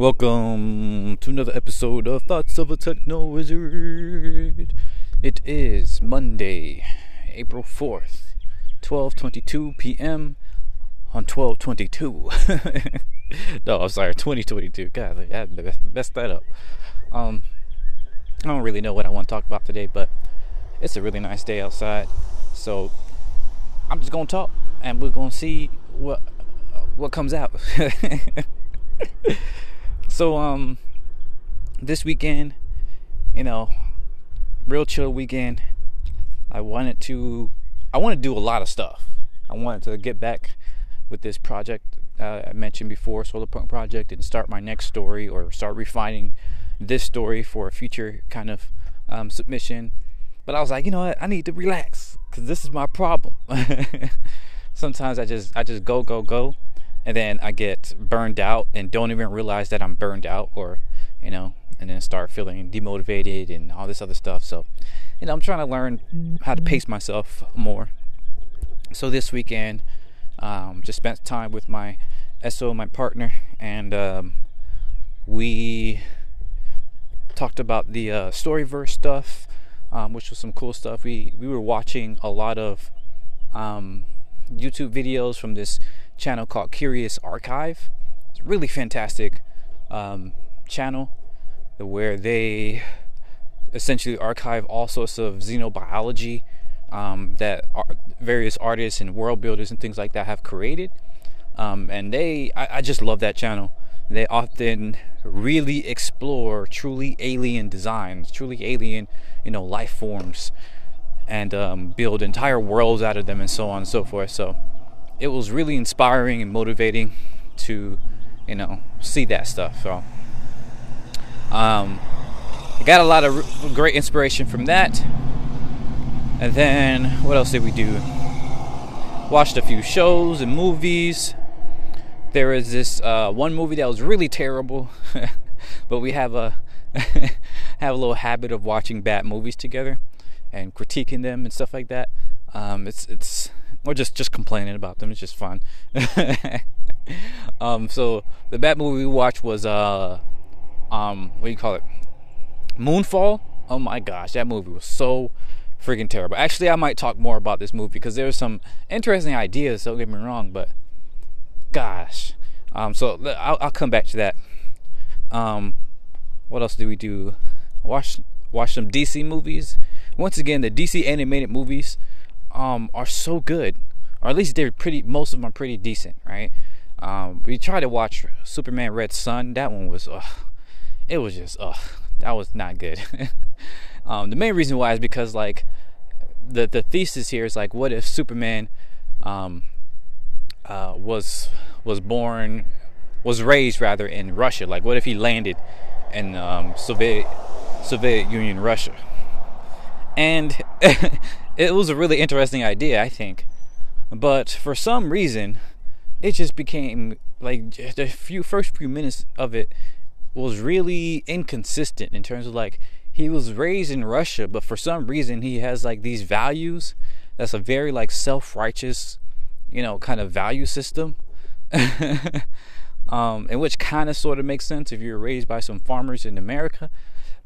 Welcome to another episode of Thoughts of a Techno Wizard. It is Monday, April 4th, 12:22 p.m. on 12:22. no, I'm sorry, 2022. God, I messed that up. Um, I don't really know what I want to talk about today, but it's a really nice day outside, so I'm just gonna talk, and we're gonna see what what comes out. so um this weekend, you know, real chill weekend. I wanted to I want to do a lot of stuff. I wanted to get back with this project uh, I mentioned before, Solar Punk project, and start my next story or start refining this story for a future kind of um, submission. But I was like, you know what? I need to relax because this is my problem. Sometimes I just I just go go go, and then I get burned out and don't even realize that I'm burned out or you know and then start feeling demotivated and all this other stuff. So you know I'm trying to learn how to pace myself more. So this weekend um, just spent time with my SO my partner and um, we talked about the uh, Storyverse stuff um, which was some cool stuff. We we were watching a lot of um, YouTube videos from this channel called Curious Archive. It's a really fantastic um, channel where they essentially archive all sorts of xenobiology um, that various artists and world builders and things like that have created. Um, and they, I, I just love that channel. They often really explore truly alien designs, truly alien, you know, life forms, and um, build entire worlds out of them, and so on and so forth. So it was really inspiring and motivating to, you know, see that stuff. So, um, I got a lot of great inspiration from that. And then, what else did we do? Watched a few shows and movies. There is this uh, one movie that was really terrible, but we have a have a little habit of watching bad movies together and critiquing them and stuff like that. Um, it's it's or just just complaining about them. It's just fun. um, so the bad movie we watched was uh, um, what do you call it? Moonfall. Oh my gosh, that movie was so freaking terrible. Actually, I might talk more about this movie because there's some interesting ideas. Don't get me wrong, but gosh, um, so I'll, I'll come back to that. Um, what else do we do? Watch watch some DC movies. Once again, the DC animated movies um, are so good, or at least they're pretty. Most of them are pretty decent, right? Um, we tried to watch Superman Red Son. That one was, ugh, it was just, ugh, that was not good. um, the main reason why is because like the the thesis here is like, what if Superman um, uh, was was born, was raised rather in Russia? Like, what if he landed in um, Soviet Soviet Union, Russia? And it was a really interesting idea, I think. But for some reason, it just became like the few first few minutes of it was really inconsistent in terms of like he was raised in Russia, but for some reason he has like these values that's a very like self-righteous, you know, kind of value system. um, and which kind of sort of makes sense if you're raised by some farmers in America,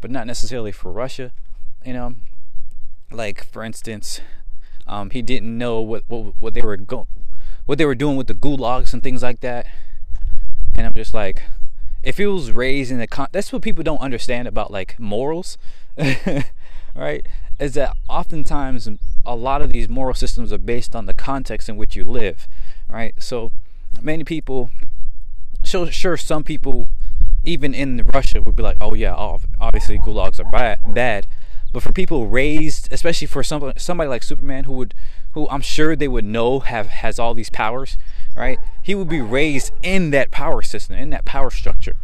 but not necessarily for Russia, you know like for instance, um, he didn't know what, what what they were go what they were doing with the gulags and things like that. And I'm just like, if he was raised in the con- that's what people don't understand about like morals, right? Is that oftentimes a lot of these moral systems are based on the context in which you live, right? So many people, sure, sure some people, even in Russia, would be like, oh yeah, obviously gulags are bad but for people raised, especially for somebody somebody like Superman, who would, who I'm sure they would know have has all these powers, right? He would be raised in that power system, in that power structure,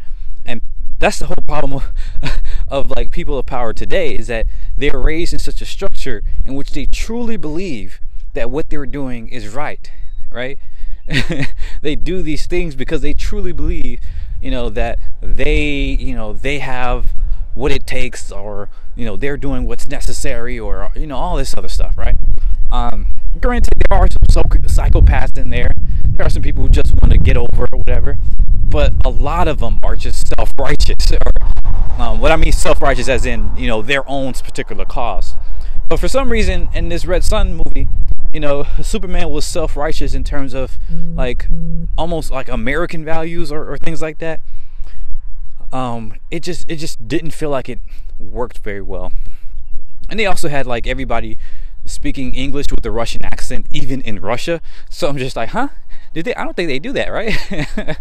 and that's the whole problem of, of like people of power today is that they're raised in such a structure in which they truly believe that what they're doing is right, right? they do these things because they truly believe, you know, that they, you know, they have what it takes or you know they're doing what's necessary or you know all this other stuff right um, granted there are some psychopaths in there There are some people who just want to get over or whatever, but a lot of them are just self-righteous. Or um, what I mean self-righteous, as in you know their own particular cause. But for some reason, in this Red Son movie, you know, Superman was self-righteous in terms of like almost like American values or, or things like that. Um, it just it just didn't feel like it worked very well. And they also had like everybody speaking English with a Russian accent, even in Russia. So I'm just like, huh? Did they? I don't think they do that, right?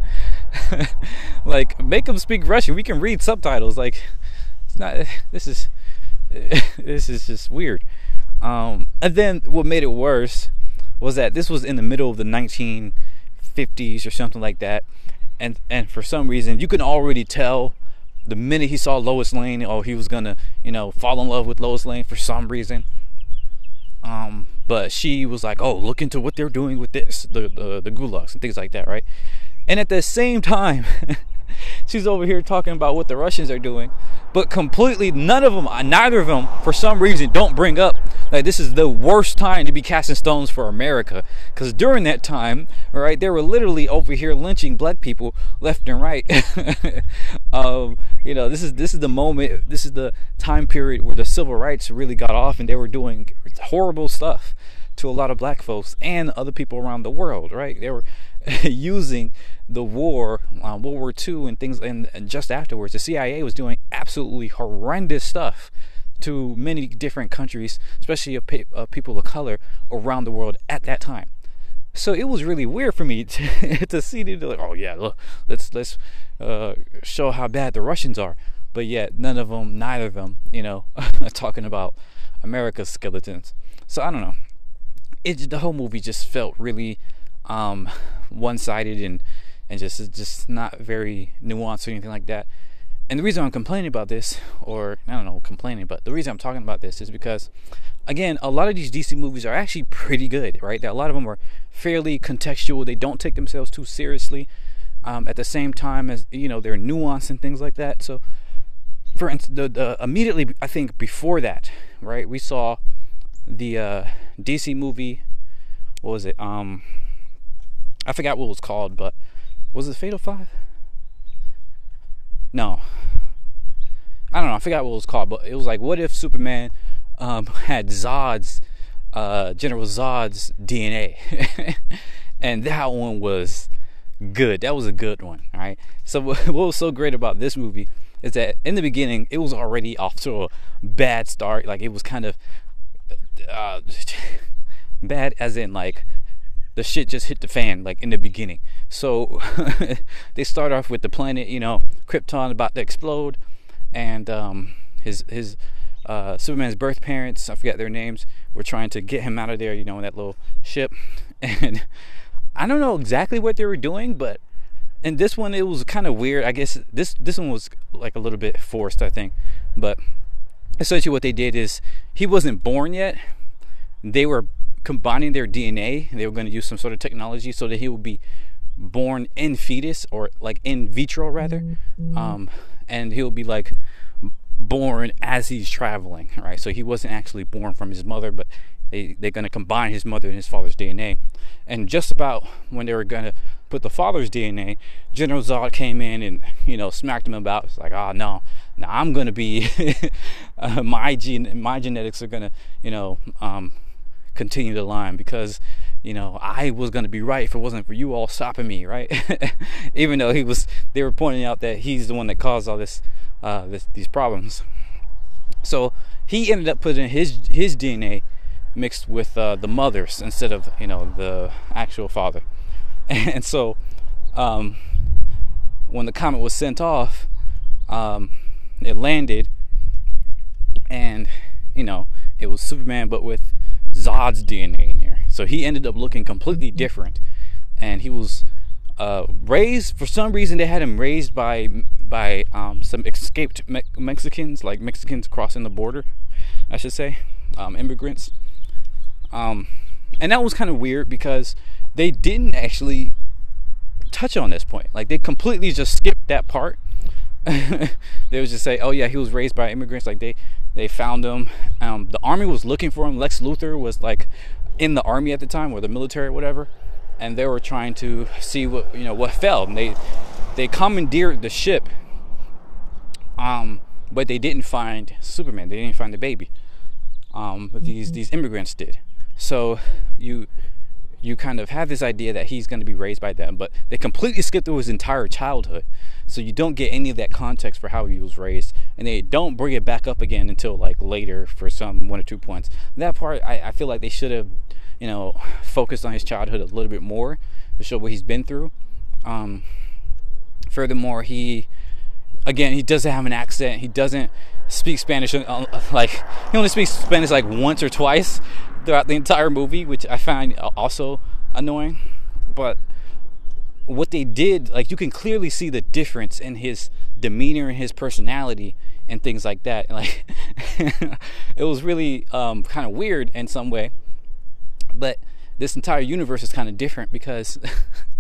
like, make them speak Russian. We can read subtitles. Like, it's not. This is this is just weird. Um, and then what made it worse was that this was in the middle of the 1950s or something like that, and and for some reason you can already tell the minute he saw Lois Lane, oh, he was gonna you know fall in love with Lois Lane for some reason. Um, but she was like, "Oh, look into what they're doing with this, the the, the gulags and things like that, right?" And at the same time, she's over here talking about what the Russians are doing, but completely none of them, neither of them, for some reason, don't bring up like this is the worst time to be casting stones for America, because during that time, right, they were literally over here lynching black people left and right. um, you know, this is this is the moment, this is the time period where the civil rights really got off, and they were doing horrible stuff to a lot of black folks and other people around the world, right? They were using the war, uh, World War II, and things, and, and just afterwards, the CIA was doing absolutely horrendous stuff to many different countries, especially of, uh, people of color around the world at that time. So it was really weird for me to, to see them like, oh yeah, look, let's let's uh, show how bad the Russians are, but yet none of them, neither of them, you know, talking about America's skeletons. So I don't know. It the whole movie just felt really um, one-sided and and just just not very nuanced or anything like that. And the reason I'm complaining about this, or I don't know, complaining, but the reason I'm talking about this is because, again, a lot of these DC movies are actually pretty good, right? A lot of them are fairly contextual. They don't take themselves too seriously. Um, at the same time as you know, they're nuanced and things like that. So, for instance, the, the immediately I think before that, right, we saw the uh, DC movie. What was it? Um, I forgot what it was called, but was it Fatal Five? No. I don't know. I forgot what it was called, but it was like, what if Superman um, had Zod's, uh, General Zod's DNA? and that one was good. That was a good one. Right. So what was so great about this movie is that in the beginning it was already off to a bad start. Like it was kind of uh, bad, as in like the shit just hit the fan like in the beginning. So they start off with the planet, you know, Krypton about to explode, and um, his his uh, Superman's birth parents, I forget their names, were trying to get him out of there, you know, in that little ship. And I don't know exactly what they were doing, but in this one it was kind of weird. I guess this this one was like a little bit forced, I think. But essentially what they did is he wasn't born yet. They were combining their DNA. They were going to use some sort of technology so that he would be born in fetus or like in vitro rather, mm-hmm. um, and he'll be like born as he's traveling, right? So he wasn't actually born from his mother, but they they're going to combine his mother and his father's DNA. And just about when they were going to put the father's DNA, General Zod came in and you know smacked him about. It's like, oh no, now I'm going to be uh, my gene, my genetics are going to you know. Um, continue the line because you know I was going to be right if it wasn't for you all stopping me, right? Even though he was, they were pointing out that he's the one that caused all this, uh, this these problems. So he ended up putting his his DNA mixed with uh, the mother's instead of you know the actual father, and so um, when the comet was sent off, um, it landed, and you know it was Superman, but with Zod's DNA in here. So he ended up looking completely different, and he was uh, raised for some reason. They had him raised by by um, some escaped Me- Mexicans, like Mexicans crossing the border, I should say, um, immigrants. Um, and that was kind of weird because they didn't actually touch on this point. Like they completely just skipped that part. they would just say, "Oh yeah, he was raised by immigrants." Like they they found him. Um, the army was looking for him. Lex Luthor was like in the army at the time, or the military, or whatever. and they were trying to see what you know what fell. And they they commandeered the ship, um, but they didn't find Superman. They didn't find the baby. Um, but these these immigrants did. So you you kind of have this idea that he's going to be raised by them, but they completely skip through his entire childhood. So you don't get any of that context for how he was raised, and they don't bring it back up again until like later for some one or two points. That part, I, I feel like they should have, you know, focused on his childhood a little bit more to show what he's been through. Um, furthermore, he, again, he doesn't have an accent. He doesn't speak Spanish. Uh, like he only speaks Spanish like once or twice throughout the entire movie, which I find also annoying. But what they did, like you can clearly see the difference in his demeanor and his personality and things like that. Like it was really um, kind of weird in some way, but this entire universe is kind of different because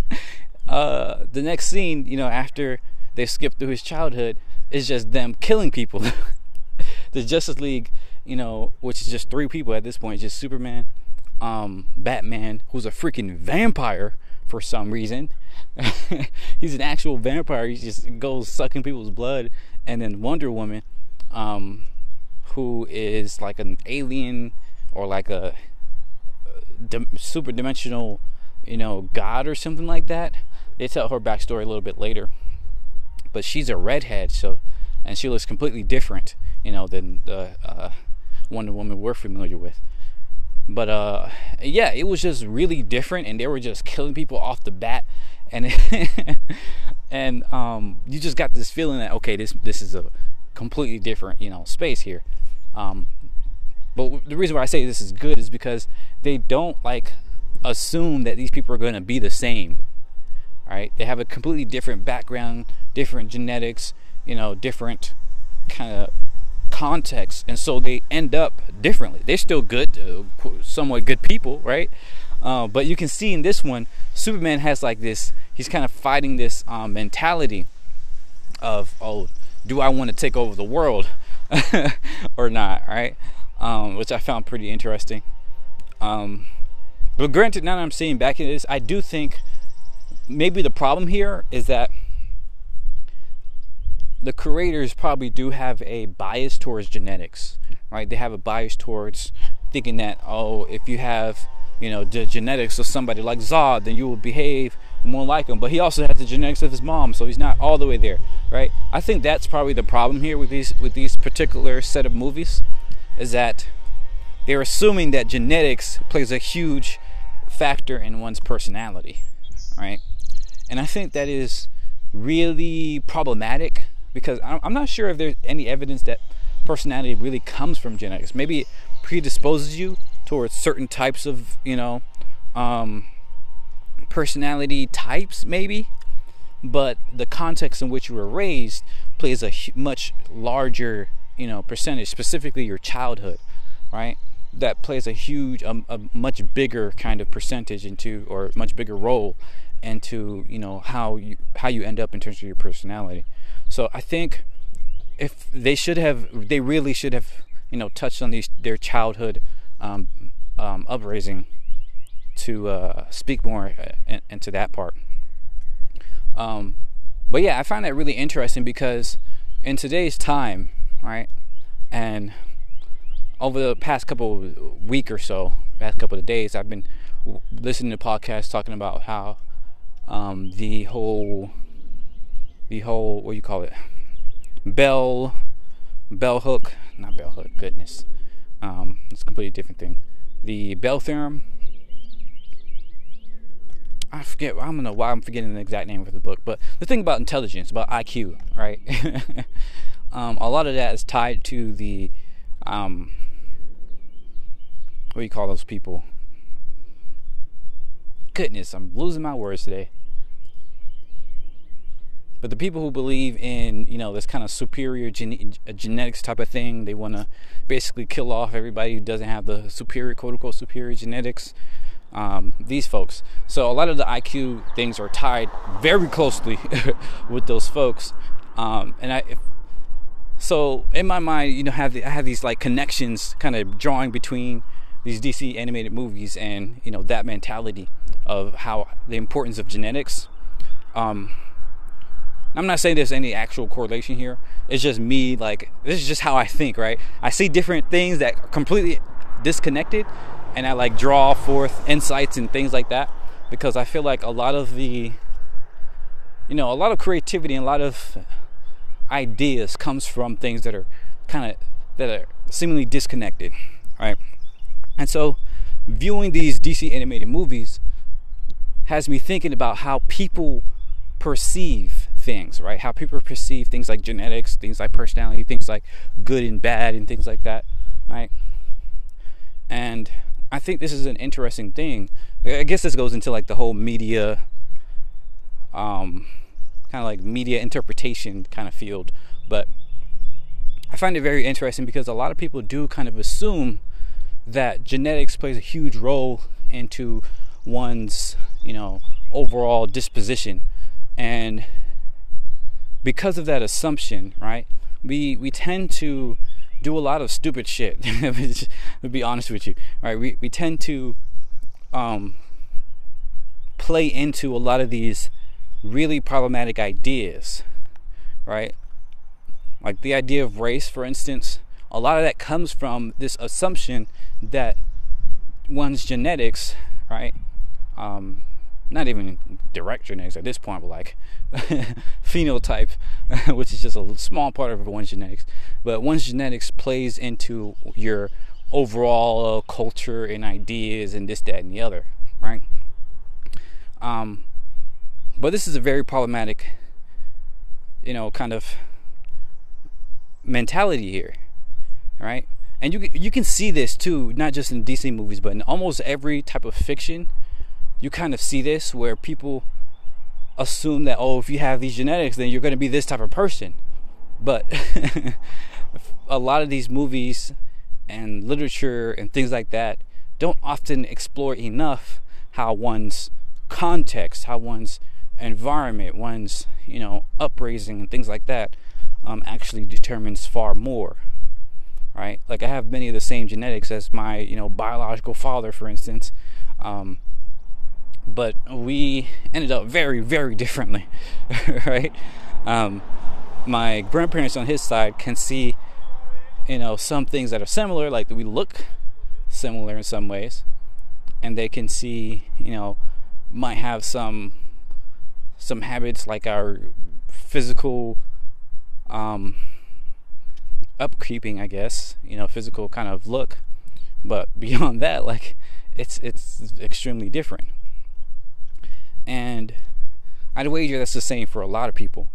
uh, the next scene, you know, after they skip through his childhood, is just them killing people. the Justice League you know, which is just three people at this point, just Superman, um, Batman, who's a freaking vampire for some reason. He's an actual vampire. He just goes sucking people's blood, and then Wonder Woman, um, who is like an alien or like a super dimensional, you know, god or something like that. They tell her backstory a little bit later, but she's a redhead, so and she looks completely different, you know, than the uh, Wonder Woman we're familiar with. But uh, yeah, it was just really different, and they were just killing people off the bat, and and um, you just got this feeling that okay, this this is a completely different you know space here. Um, but the reason why I say this is good is because they don't like assume that these people are going to be the same. Right? They have a completely different background, different genetics, you know, different kind of context, and so they end up differently. They're still good, uh, somewhat good people, right? Uh, but you can see in this one, Superman has like this. He's kind of fighting this um, mentality of, oh, do I want to take over the world or not, right? Um, which I found pretty interesting. Um, but granted, now that I'm seeing back in this, I do think maybe the problem here is that the creators probably do have a bias towards genetics, right? They have a bias towards thinking that oh, if you have you know the genetics of somebody like Zod, then you will behave more like him. But he also has the genetics of his mom, so he's not all the way there, right? I think that's probably the problem here with these with these particular set of movies, is that they're assuming that genetics plays a huge factor in one's personality, right? And I think that is really problematic because I'm not sure if there's any evidence that personality really comes from genetics. Maybe it predisposes you towards certain types of, you know, um, personality types, maybe. But the context in which you were raised plays a much larger, you know, percentage, specifically your childhood, right? That plays a huge, a, a much bigger kind of percentage into, or much bigger role into, you know, how you how you end up in terms of your personality. So I think if they should have, they really should have, you know, touched on these their childhood um, um, upraising to uh, speak more uh, into that part. Um, but yeah, I find that really interesting because in today's time, right, and over the past couple week or so, past couple of days, I've been listening to podcasts talking about how um, the whole the whole what do you call it bell bell hook not bell hook goodness um, it's a completely different thing. The bell theorem I forget I don't know why I'm forgetting the exact name of the book but the thing about intelligence about IQ right? Um, a lot of that is tied to the um, what do you call those people? Goodness I'm losing my words today but the people who believe in, you know, this kind of superior gen- genetics type of thing, they want to basically kill off everybody who doesn't have the superior, quote unquote, superior genetics. Um, these folks. So a lot of the IQ things are tied very closely with those folks. Um, and I, if, so in my mind, you know, have the, I have these like connections kind of drawing between these DC animated movies and you know that mentality of how the importance of genetics. Um, I'm not saying there's any actual correlation here. It's just me, like, this is just how I think, right? I see different things that are completely disconnected, and I like draw forth insights and things like that because I feel like a lot of the, you know, a lot of creativity and a lot of ideas comes from things that are kind of that are seemingly disconnected, right? And so, viewing these DC animated movies has me thinking about how people perceive things, right? How people perceive things like genetics, things like personality, things like good and bad, and things like that, right? And I think this is an interesting thing. I guess this goes into like the whole media, um, kind of like media interpretation kind of field, but I find it very interesting because a lot of people do kind of assume that genetics plays a huge role into one's, you know, overall disposition. And because of that assumption, right, we we tend to do a lot of stupid shit. to be honest with you, right? We we tend to um, play into a lot of these really problematic ideas, right? Like the idea of race, for instance, a lot of that comes from this assumption that one's genetics, right? Um, not even direct genetics at this point, but like phenotype, which is just a small part of one's genetics. But one's genetics plays into your overall uh, culture and ideas and this, that, and the other, right? Um, but this is a very problematic, you know, kind of mentality here, right? And you you can see this too, not just in DC movies, but in almost every type of fiction you kind of see this where people assume that oh if you have these genetics then you're going to be this type of person. But a lot of these movies and literature and things like that don't often explore enough how one's context how one's environment one's you know upraising and things like that um, actually determines far more right? Like i have many of the same genetics as my you know biological father for instance. Um, but we ended up very, very differently, right? Um, my grandparents on his side can see, you know, some things that are similar, like we look similar in some ways, and they can see, you know, might have some some habits like our physical um, upkeeping, I guess, you know, physical kind of look. But beyond that, like it's it's extremely different. And I'd wager that's the same for a lot of people.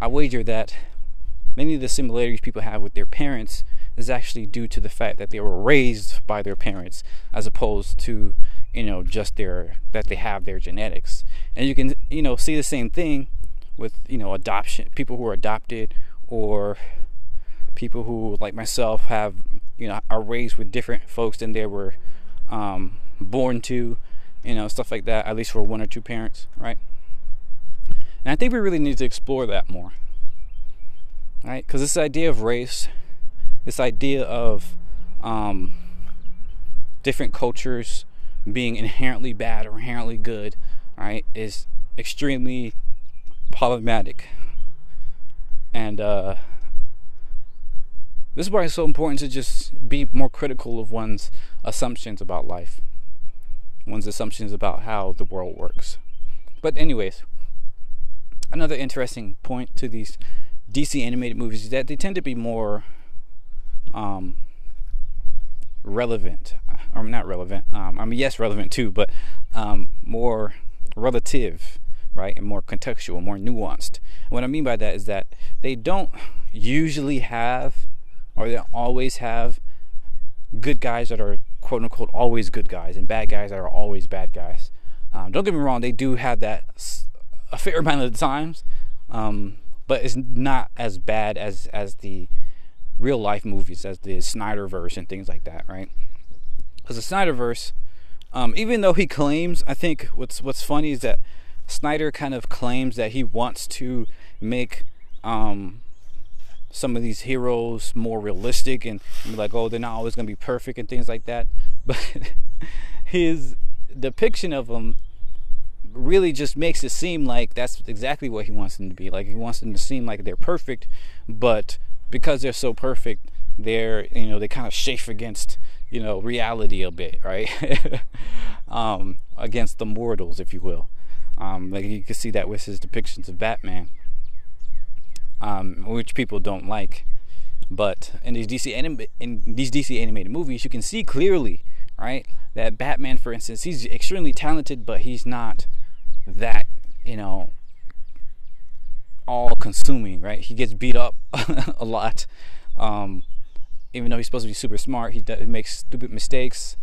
I wager that many of the similarities people have with their parents is actually due to the fact that they were raised by their parents as opposed to you know just their that they have their genetics and you can you know see the same thing with you know adoption people who are adopted or people who like myself have you know are raised with different folks than they were um, born to you know, stuff like that, at least for one or two parents, right? And I think we really need to explore that more, right? Because this idea of race, this idea of um, different cultures being inherently bad or inherently good, right, is extremely problematic. And uh, this is why it's so important to just be more critical of one's assumptions about life one's assumptions about how the world works. But, anyways, another interesting point to these DC animated movies is that they tend to be more um, relevant, or not relevant. Um, I mean, yes, relevant too, but um, more relative, right, and more contextual, more nuanced. what I mean by that is that they don't usually have, or they always have, good guys that are quote unquote always good guys and bad guys that are always bad guys. Um, don't get me wrong, they do have that a fair amount of times, um, but it's not as bad as as the real life movies, as the Snyderverse and things like that, right? Because the Snyderverse, um, even though he claims, I think what's what's funny is that Snyder kind of claims that he wants to make um, some of these heroes more realistic and like, oh, they're not always going to be perfect and things like that. but his depiction of them really just makes it seem like that's exactly what he wants them to be. Like he wants them to seem like they're perfect, but because they're so perfect, they're you know they kind of chafe against you know reality a bit, right? um, against the mortals, if you will. Um, like you can see that with his depictions of Batman, um, which people don't like. But in these DC anim- in these DC animated movies, you can see clearly, right, that Batman, for instance, he's extremely talented, but he's not that, you know, all consuming, right? He gets beat up a lot. Um, even though he's supposed to be super smart, he, does, he makes stupid mistakes.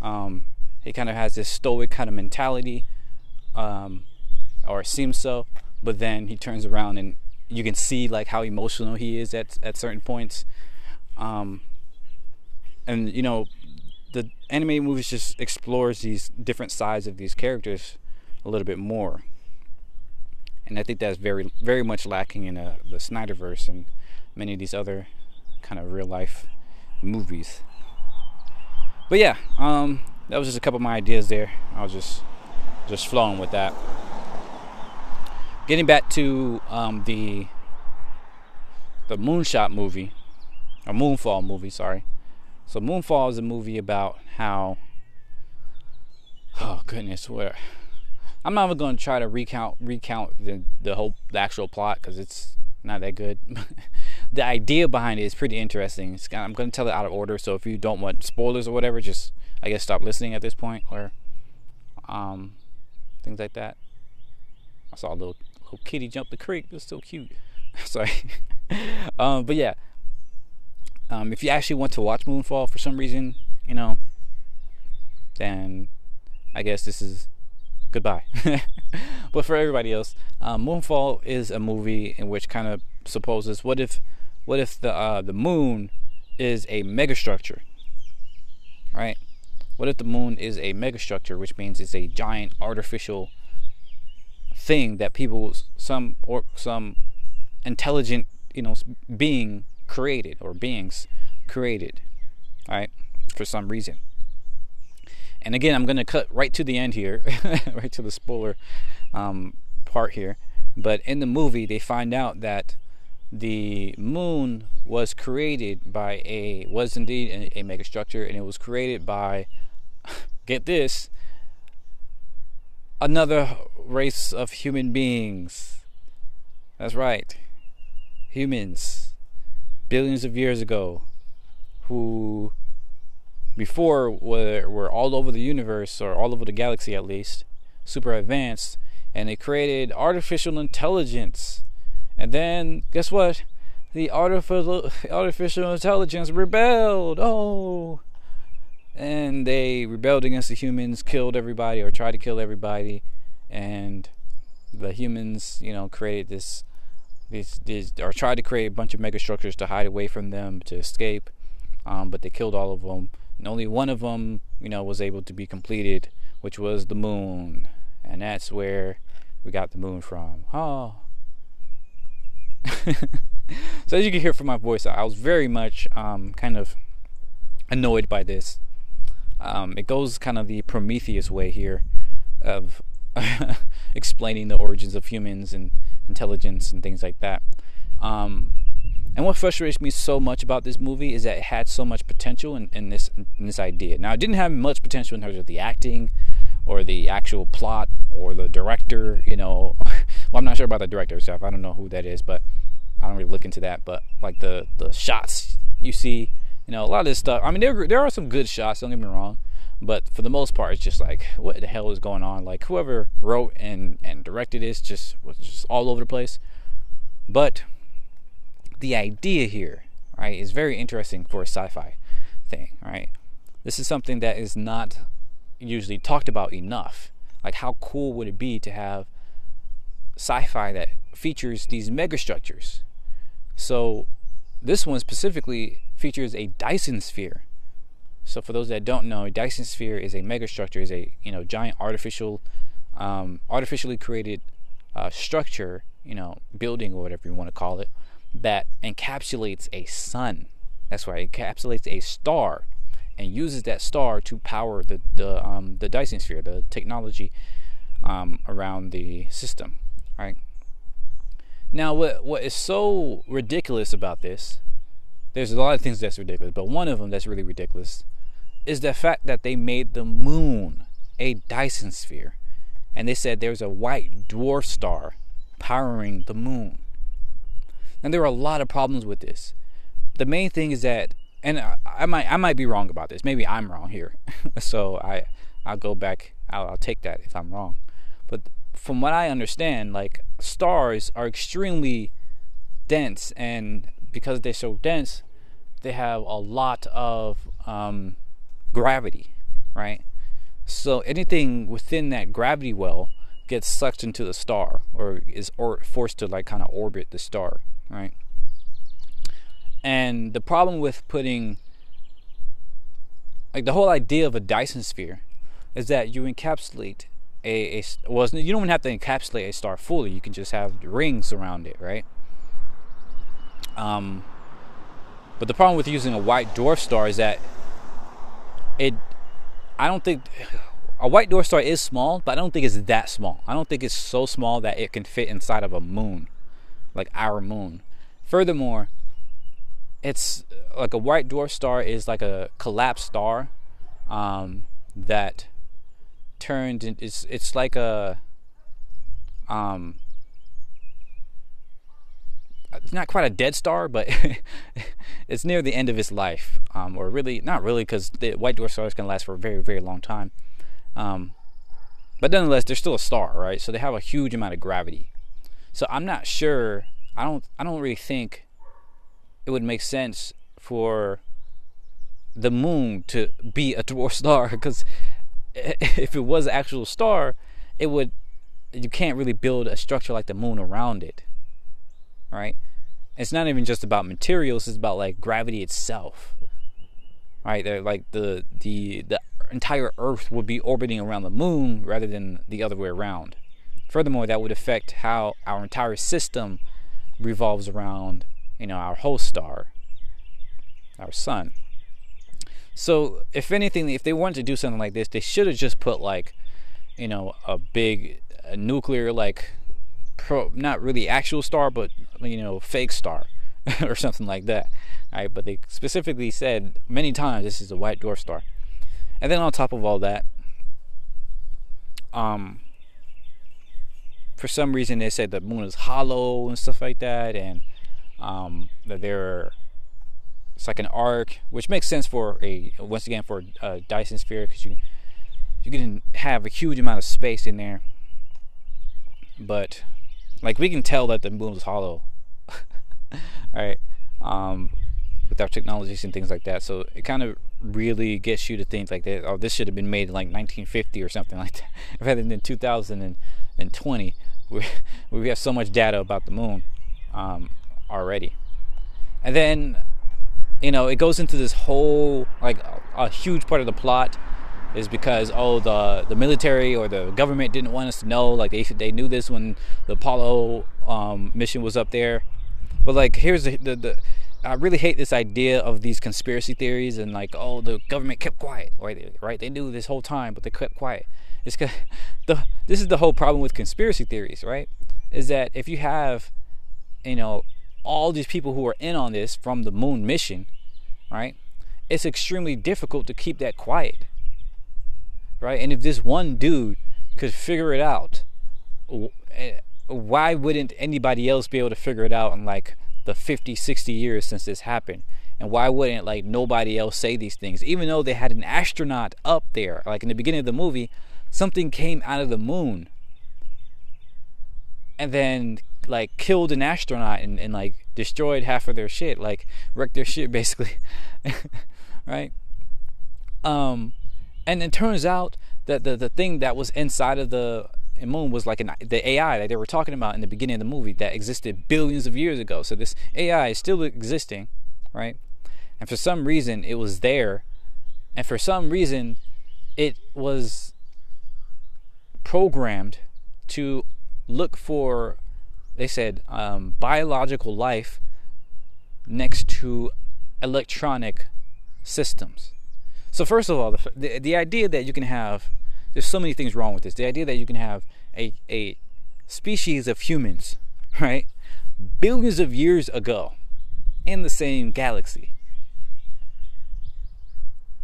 Um, he kind of has this stoic kind of mentality, um, or seems so. But then he turns around and you can see like how emotional he is at at certain points. Um, and you know, the animated movies just explores these different sides of these characters a little bit more. And I think that's very very much lacking in uh, the Snyderverse and many of these other kind of real life movies. But yeah, um, that was just a couple of my ideas there. I was just just flowing with that. Getting back to um, the the Moonshot movie, or Moonfall movie, sorry. So Moonfall is a movie about how. Oh goodness, where I'm not even going to try to recount recount the the whole the actual plot because it's not that good. the idea behind it is pretty interesting. Kind of, I'm going to tell it out of order, so if you don't want spoilers or whatever, just I guess stop listening at this point or um things like that. I saw a little little kitty jump the creek. It was so cute. Sorry. um, but yeah. Um, if you actually want to watch Moonfall for some reason, you know, then I guess this is goodbye. but for everybody else, um, Moonfall is a movie in which kind of supposes what if what if the uh, the moon is a megastructure, right? What if the moon is a megastructure, which means it's a giant artificial thing that people some or some intelligent you know being created or beings created, right? For some reason. And again, I'm going to cut right to the end here, right to the spoiler um, part here. But in the movie, they find out that the moon was created by a was indeed a, a megastructure, and it was created by get this another race of human beings. That's right, humans, billions of years ago, who before were, were all over the universe or all over the galaxy at least, super advanced, and they created artificial intelligence. And then guess what? The artificial artificial intelligence rebelled. Oh, and they rebelled against the humans, killed everybody or tried to kill everybody, and the humans, you know, created this, these, these or tried to create a bunch of megastructures to hide away from them to escape, um, but they killed all of them and only one of them, you know, was able to be completed, which was the moon, and that's where we got the moon from. Oh. so as you can hear from my voice, I was very much um, kind of annoyed by this. Um, it goes kind of the Prometheus way here of explaining the origins of humans and intelligence and things like that. Um, and what frustrates me so much about this movie is that it had so much potential in, in this in this idea. Now, it didn't have much potential in terms of the acting or the actual plot or the director. You know, well, I'm not sure about the director itself. I don't know who that is, but I don't really look into that. But like the the shots you see, you know, a lot of this stuff. I mean, there there are some good shots. Don't get me wrong, but for the most part, it's just like what the hell is going on? Like whoever wrote and and directed this just was just all over the place. But the idea here, right, is very interesting for a sci-fi thing, right? This is something that is not usually talked about enough. Like how cool would it be to have sci-fi that features these megastructures? So this one specifically features a Dyson sphere. So for those that don't know, a Dyson sphere is a megastructure, is a you know giant artificial, um, artificially created uh, structure, you know, building or whatever you want to call it, that encapsulates a sun. That's right, it encapsulates a star. and uses that star to power the the um, the Dyson sphere, the technology um, around the system, right? Now, what what is so ridiculous about this? There's a lot of things that's ridiculous, but one of them that's really ridiculous is the fact that they made the moon a Dyson sphere, and they said there's a white dwarf star powering the moon. And there are a lot of problems with this. The main thing is that, and I, I might I might be wrong about this. Maybe I'm wrong here. so I I'll go back. I'll, I'll take that if I'm wrong. But from what I understand, like stars are extremely dense, and because they're so dense, they have a lot of um, gravity, right? So anything within that gravity well gets sucked into the star, or is or forced to like kind of orbit the star, right? And the problem with putting like the whole idea of a Dyson sphere is that you encapsulate a, a well, you don't even have to encapsulate a star fully. You can just have rings around it, right? Um, but the problem with using a white dwarf star is that it. I don't think a white dwarf star is small, but I don't think it's that small. I don't think it's so small that it can fit inside of a moon, like our moon. Furthermore, it's like a white dwarf star is like a collapsed star um, that turned it's it's like a um it's not quite a dead star, but it's near the end of its life, um, or really not really, because the white dwarf star is going to last for a very very long time. Um, but nonetheless, they're still a star, right? So they have a huge amount of gravity. So I'm not sure. I don't. I don't really think it would make sense for the moon to be a dwarf star because if it was an actual star, it would you can't really build a structure like the moon around it. Right? It's not even just about materials, it's about like gravity itself. Right? They're like the the the entire earth would be orbiting around the moon rather than the other way around. Furthermore, that would affect how our entire system revolves around, you know, our host star, our sun. So, if anything, if they wanted to do something like this, they should have just put like, you know, a big a nuclear like, pro, not really actual star, but you know, fake star, or something like that. All right, but they specifically said many times this is a white dwarf star, and then on top of all that, um, for some reason they said the moon is hollow and stuff like that, and um, that there it's like an ark, which makes sense for a once again for a Dyson sphere because you you can have a huge amount of space in there. But like we can tell that the moon is hollow, right? Um, with our technologies and things like that. So it kind of really gets you to think like that. Oh, this should have been made in like 1950 or something like that, rather than 2020, where we have so much data about the moon um, already. And then you know, it goes into this whole like a, a huge part of the plot is because oh the the military or the government didn't want us to know like they they knew this when the Apollo um, mission was up there, but like here's the, the, the I really hate this idea of these conspiracy theories and like oh the government kept quiet right? Right? They knew this whole time but they kept quiet. It's cause the this is the whole problem with conspiracy theories right? Is that if you have you know all these people who are in on this from the moon mission, right? It's extremely difficult to keep that quiet, right? And if this one dude could figure it out, eh, why wouldn't anybody else be able to figure it out in like the 50, 60 years since this happened? And why wouldn't like nobody else say these things? Even though they had an astronaut up there, like in the beginning of the movie, something came out of the moon and then like killed an astronaut and, and like destroyed half of their shit, like wrecked their shit basically. right? Um and it turns out that the, the thing that was inside of the moon was like an, the AI that they were talking about in the beginning of the movie that existed billions of years ago. So this AI is still existing, right? And for some reason it was there, and for some reason it was programmed to look for they said um, biological life next to electronic systems. So first of all, the, the the idea that you can have there's so many things wrong with this. The idea that you can have a a species of humans, right, billions of years ago, in the same galaxy,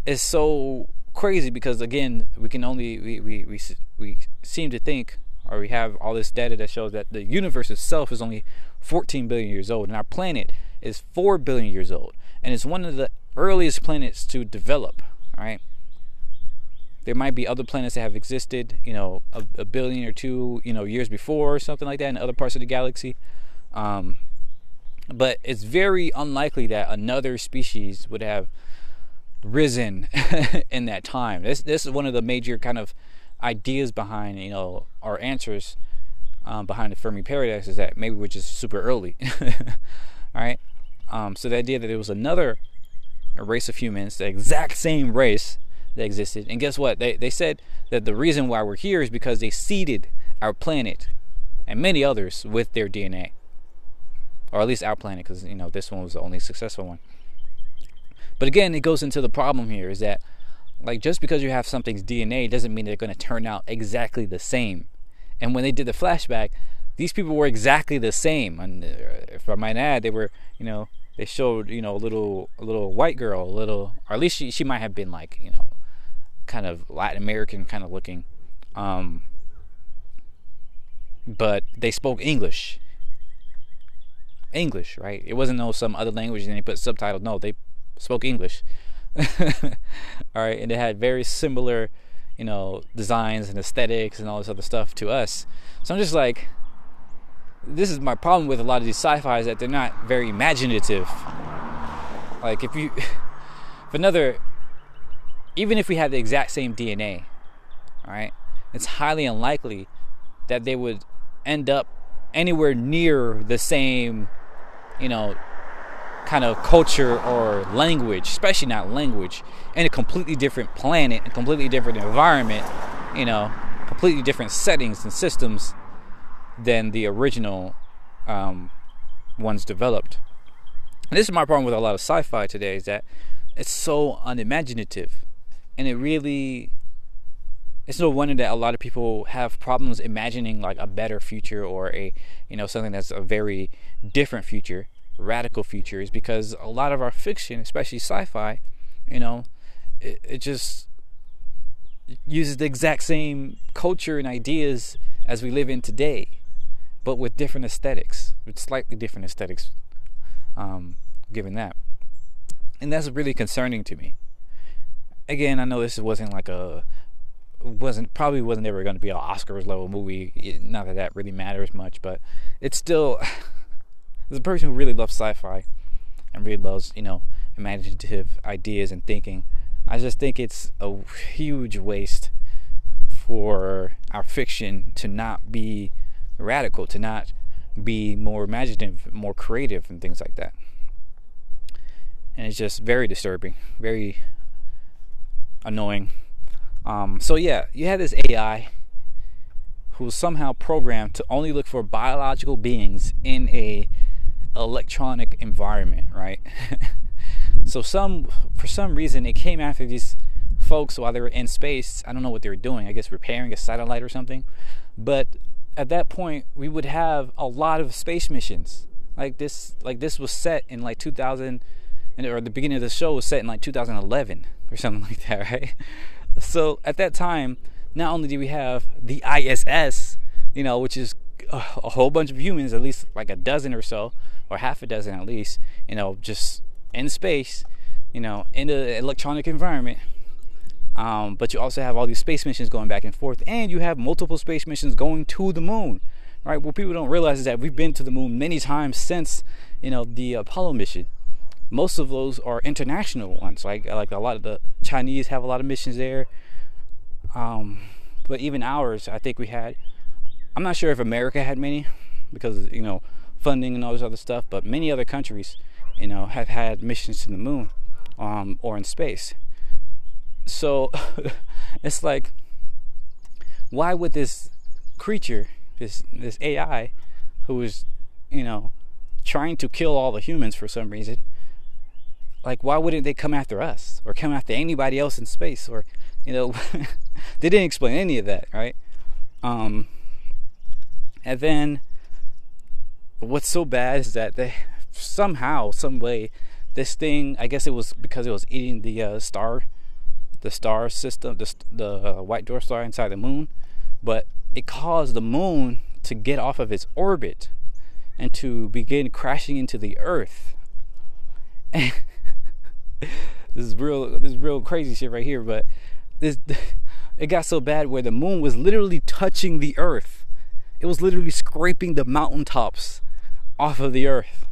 is so crazy because again, we can only we we we, we seem to think or we have all this data that shows that the universe itself is only 14 billion years old and our planet is 4 billion years old and it's one of the earliest planets to develop right there might be other planets that have existed you know a, a billion or two you know years before or something like that in other parts of the galaxy um, but it's very unlikely that another species would have risen in that time this this is one of the major kind of ideas behind you know our answers um, behind the Fermi paradox is that maybe we're just super early. All right. Um, so the idea that there was another race of humans, the exact same race that existed, and guess what? They they said that the reason why we're here is because they seeded our planet and many others with their DNA, or at least our planet, because you know this one was the only successful one. But again, it goes into the problem here is that like just because you have something's DNA doesn't mean they're going to turn out exactly the same. And when they did the flashback, these people were exactly the same. And uh, if I might add, they were, you know, they showed, you know, a little, a little white girl, a little, or at least she, she might have been like, you know, kind of Latin American kind of looking. Um, but they spoke English. English, right? It wasn't no some other language and they put subtitles. No, they spoke English. all right, and it had very similar, you know, designs and aesthetics and all this other stuff to us. So I'm just like, this is my problem with a lot of these sci-fi is that they're not very imaginative. Like if you, if another, even if we had the exact same DNA, all right, it's highly unlikely that they would end up anywhere near the same, you know, kind of culture or language, especially not language, in a completely different planet, a completely different environment, you know, completely different settings and systems than the original um, ones developed. And this is my problem with a lot of sci-fi today is that it's so unimaginative, and it really. It's no wonder that a lot of people have problems imagining like a better future or a, you know, something that's a very different future radical future is because a lot of our fiction, especially sci-fi, you know, it, it just uses the exact same culture and ideas as we live in today, but with different aesthetics, with slightly different aesthetics. Um, given that, and that's really concerning to me. Again, I know this wasn't like a wasn't probably wasn't ever going to be an Oscars level movie. Not that that really matters much, but it's still as a person who really loves sci-fi and really loves, you know, imaginative ideas and thinking, I just think it's a huge waste for our fiction to not be radical, to not be more imaginative, more creative, and things like that. And it's just very disturbing, very annoying. Um, so yeah, you had this AI who was somehow programmed to only look for biological beings in a electronic environment, right? so some for some reason it came after these folks while they were in space. I don't know what they were doing. I guess repairing a satellite or something. But at that point, we would have a lot of space missions. Like this, like this was set in like 2000, or the beginning of the show was set in like 2011 or something like that, right? So at that time, not only do we have the ISS, you know, which is a, a whole bunch of humans, at least like a dozen or so, or half a dozen at least, you know, just in space, you know, in the electronic environment. Um, but you also have all these space missions going back and forth, and you have multiple space missions going to the moon. Right? What people don't realize is that we've been to the moon many times since, you know, the Apollo mission. Most of those are international ones. Like like a lot of the Chinese have a lot of missions there. Um, but even ours, I think we had. I'm not sure if America had many, because you know funding and all this other stuff, but many other countries, you know, have had missions to the moon um, or in space. So it's like, why would this creature, this this AI, who is, you know, trying to kill all the humans for some reason, like why wouldn't they come after us or come after anybody else in space or you know they didn't explain any of that right? Um and then what's so bad is that they somehow some way this thing i guess it was because it was eating the uh, star the star system the, the uh, white dwarf star inside the moon but it caused the moon to get off of its orbit and to begin crashing into the earth. This is real this is real crazy shit right here but this it got so bad where the moon was literally touching the earth. It was literally scraping the mountaintops off of the earth.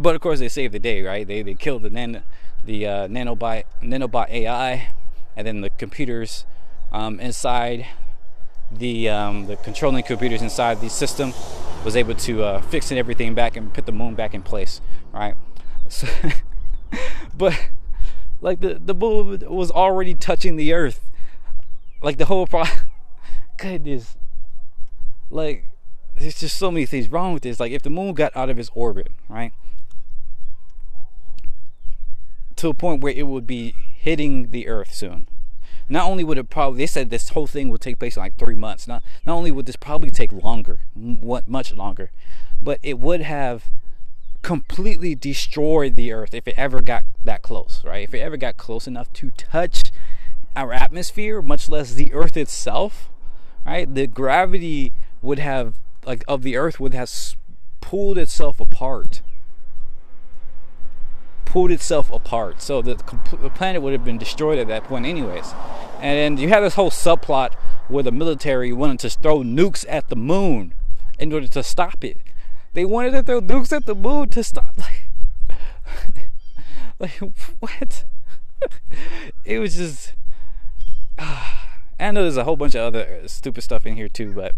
But of course they saved the day right? They they killed the nan the uh, nanobot nanobot ai and then the computers um, inside the um, the controlling computers inside the system was able to uh, fix everything back and put the moon back in place right? So, but like the the moon was already touching the earth. Like the whole pro goodness. Like there's just so many things wrong with this. Like if the moon got out of its orbit right to a point where it would be hitting the earth soon. Not only would it probably they said this whole thing would take place in like three months. Not not only would this probably take longer much longer but it would have completely destroyed the earth if it ever got that close right? If it ever got close enough to touch our atmosphere much less the earth itself right? The gravity would have like of the earth would have pulled itself apart pulled itself apart. So the, the planet would have been destroyed at that point, anyways. And you have this whole subplot where the military wanted to throw nukes at the moon in order to stop it. They wanted to throw nukes at the moon to stop. Like, like what? it was just. I know there's a whole bunch of other stupid stuff in here too, but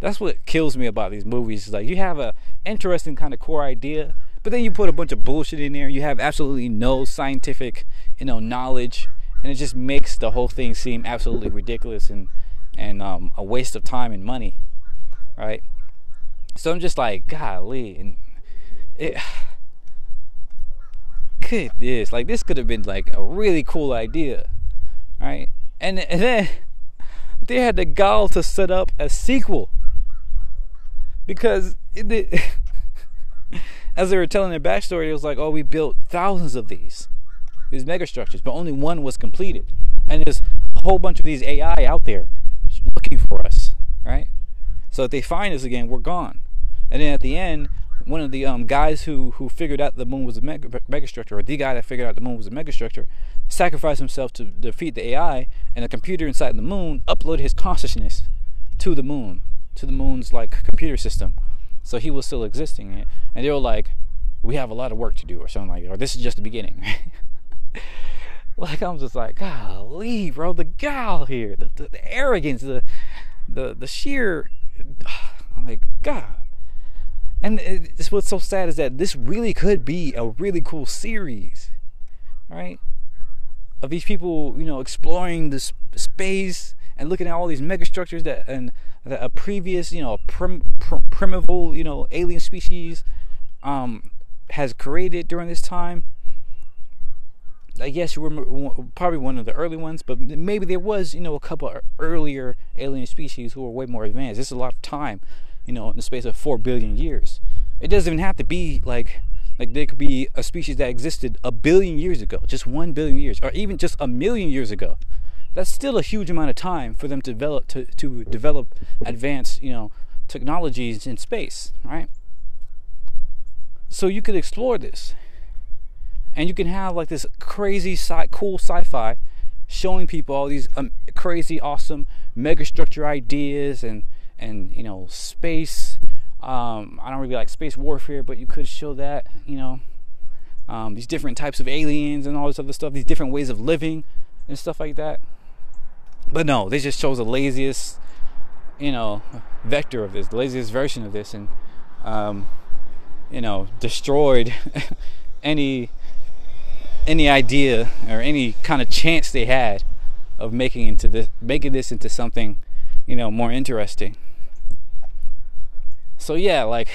that's what kills me about these movies. Like you have a interesting kind of core idea, but then you put a bunch of bullshit in there. You have absolutely no scientific, you know, knowledge, and it just makes the whole thing seem absolutely ridiculous and and um, a waste of time and money, right? So I'm just like, golly, and it. Goodness, like this could have been like a really cool idea, right? And, and then they had the gall to set up a sequel because it, as they were telling their backstory, it was like, oh, we built thousands of these, these megastructures, but only one was completed. And there's a whole bunch of these AI out there looking for us, right? So if they find us again, we're gone. And then at the end, one of the um, guys who who figured out the moon was a mega, megastructure, or the guy that figured out the moon was a megastructure, sacrificed himself to defeat the AI, and the computer inside the moon uploaded his consciousness to the moon, to the moon's like computer system. So he was still existing. It. And they were like, we have a lot of work to do or something like that. Or this is just the beginning. like I'm just like, golly, bro, the gal here, the, the, the arrogance, the the the sheer I'm like God. And it's what's so sad is that this really could be a really cool series, right? Of these people, you know, exploring this space and looking at all these megastructures that and that a previous, you know, prim, prim, primeval, you know, alien species um, has created during this time. I guess you were probably one of the early ones, but maybe there was, you know, a couple earlier alien species who were way more advanced. This is a lot of time, you know, in the space of four billion years. It doesn't even have to be like like there could be a species that existed a billion years ago, just one billion years, or even just a million years ago that's still a huge amount of time for them to develop to, to develop advanced you know technologies in space right? So you could explore this. And you can have like this crazy sci- cool sci-fi showing people all these um, crazy awesome megastructure ideas and and you know space um, i don't really like space warfare but you could show that you know um, these different types of aliens and all this other stuff these different ways of living and stuff like that but no, they just chose the laziest, you know, vector of this, the laziest version of this, and um, you know, destroyed any any idea or any kind of chance they had of making into this making this into something, you know, more interesting. So yeah, like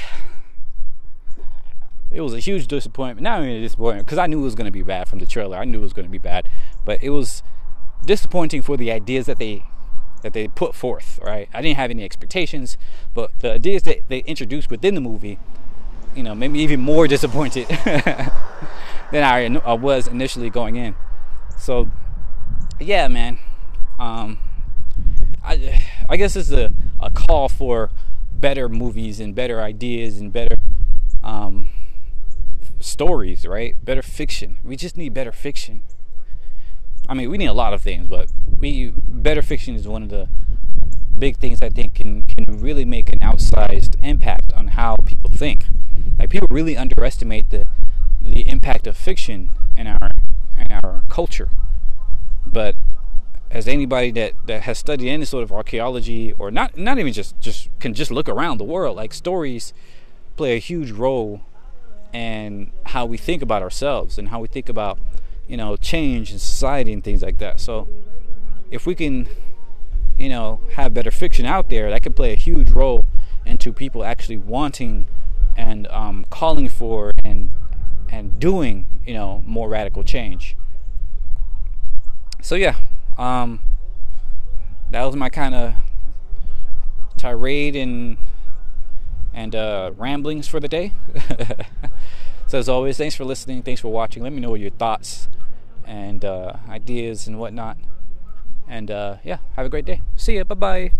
it was a huge disappointment. Not only a disappointment because I knew it was going to be bad from the trailer. I knew it was going to be bad, but it was disappointing for the ideas that they that they put forth. Right, I didn't have any expectations, but the ideas that they introduced within the movie, you know, made me even more disappointed than I, I was initially going in. So, yeah, man. Um, I I guess it's a, a call for better movies and better ideas and better um, stories, right? Better fiction. We just need better fiction. I mean, we need a lot of things, but we better fiction is one of the big things I think can can really make an outsized impact on how people think. Like people really underestimate the the impact of fiction in our in our culture. But as anybody that, that has studied any sort of archaeology or not not even just just can just look around the world, like stories play a huge role in how we think about ourselves and how we think about you know change in society and things like that. So if we can you know have better fiction out there, that could play a huge role into people actually wanting and um, calling for and and doing you know more radical change. So yeah, um, that was my kind of tirade and and uh, ramblings for the day. so as always, thanks for listening. Thanks for watching. Let me know your thoughts and uh, ideas and whatnot. And uh, yeah, have a great day. See ya. Bye bye.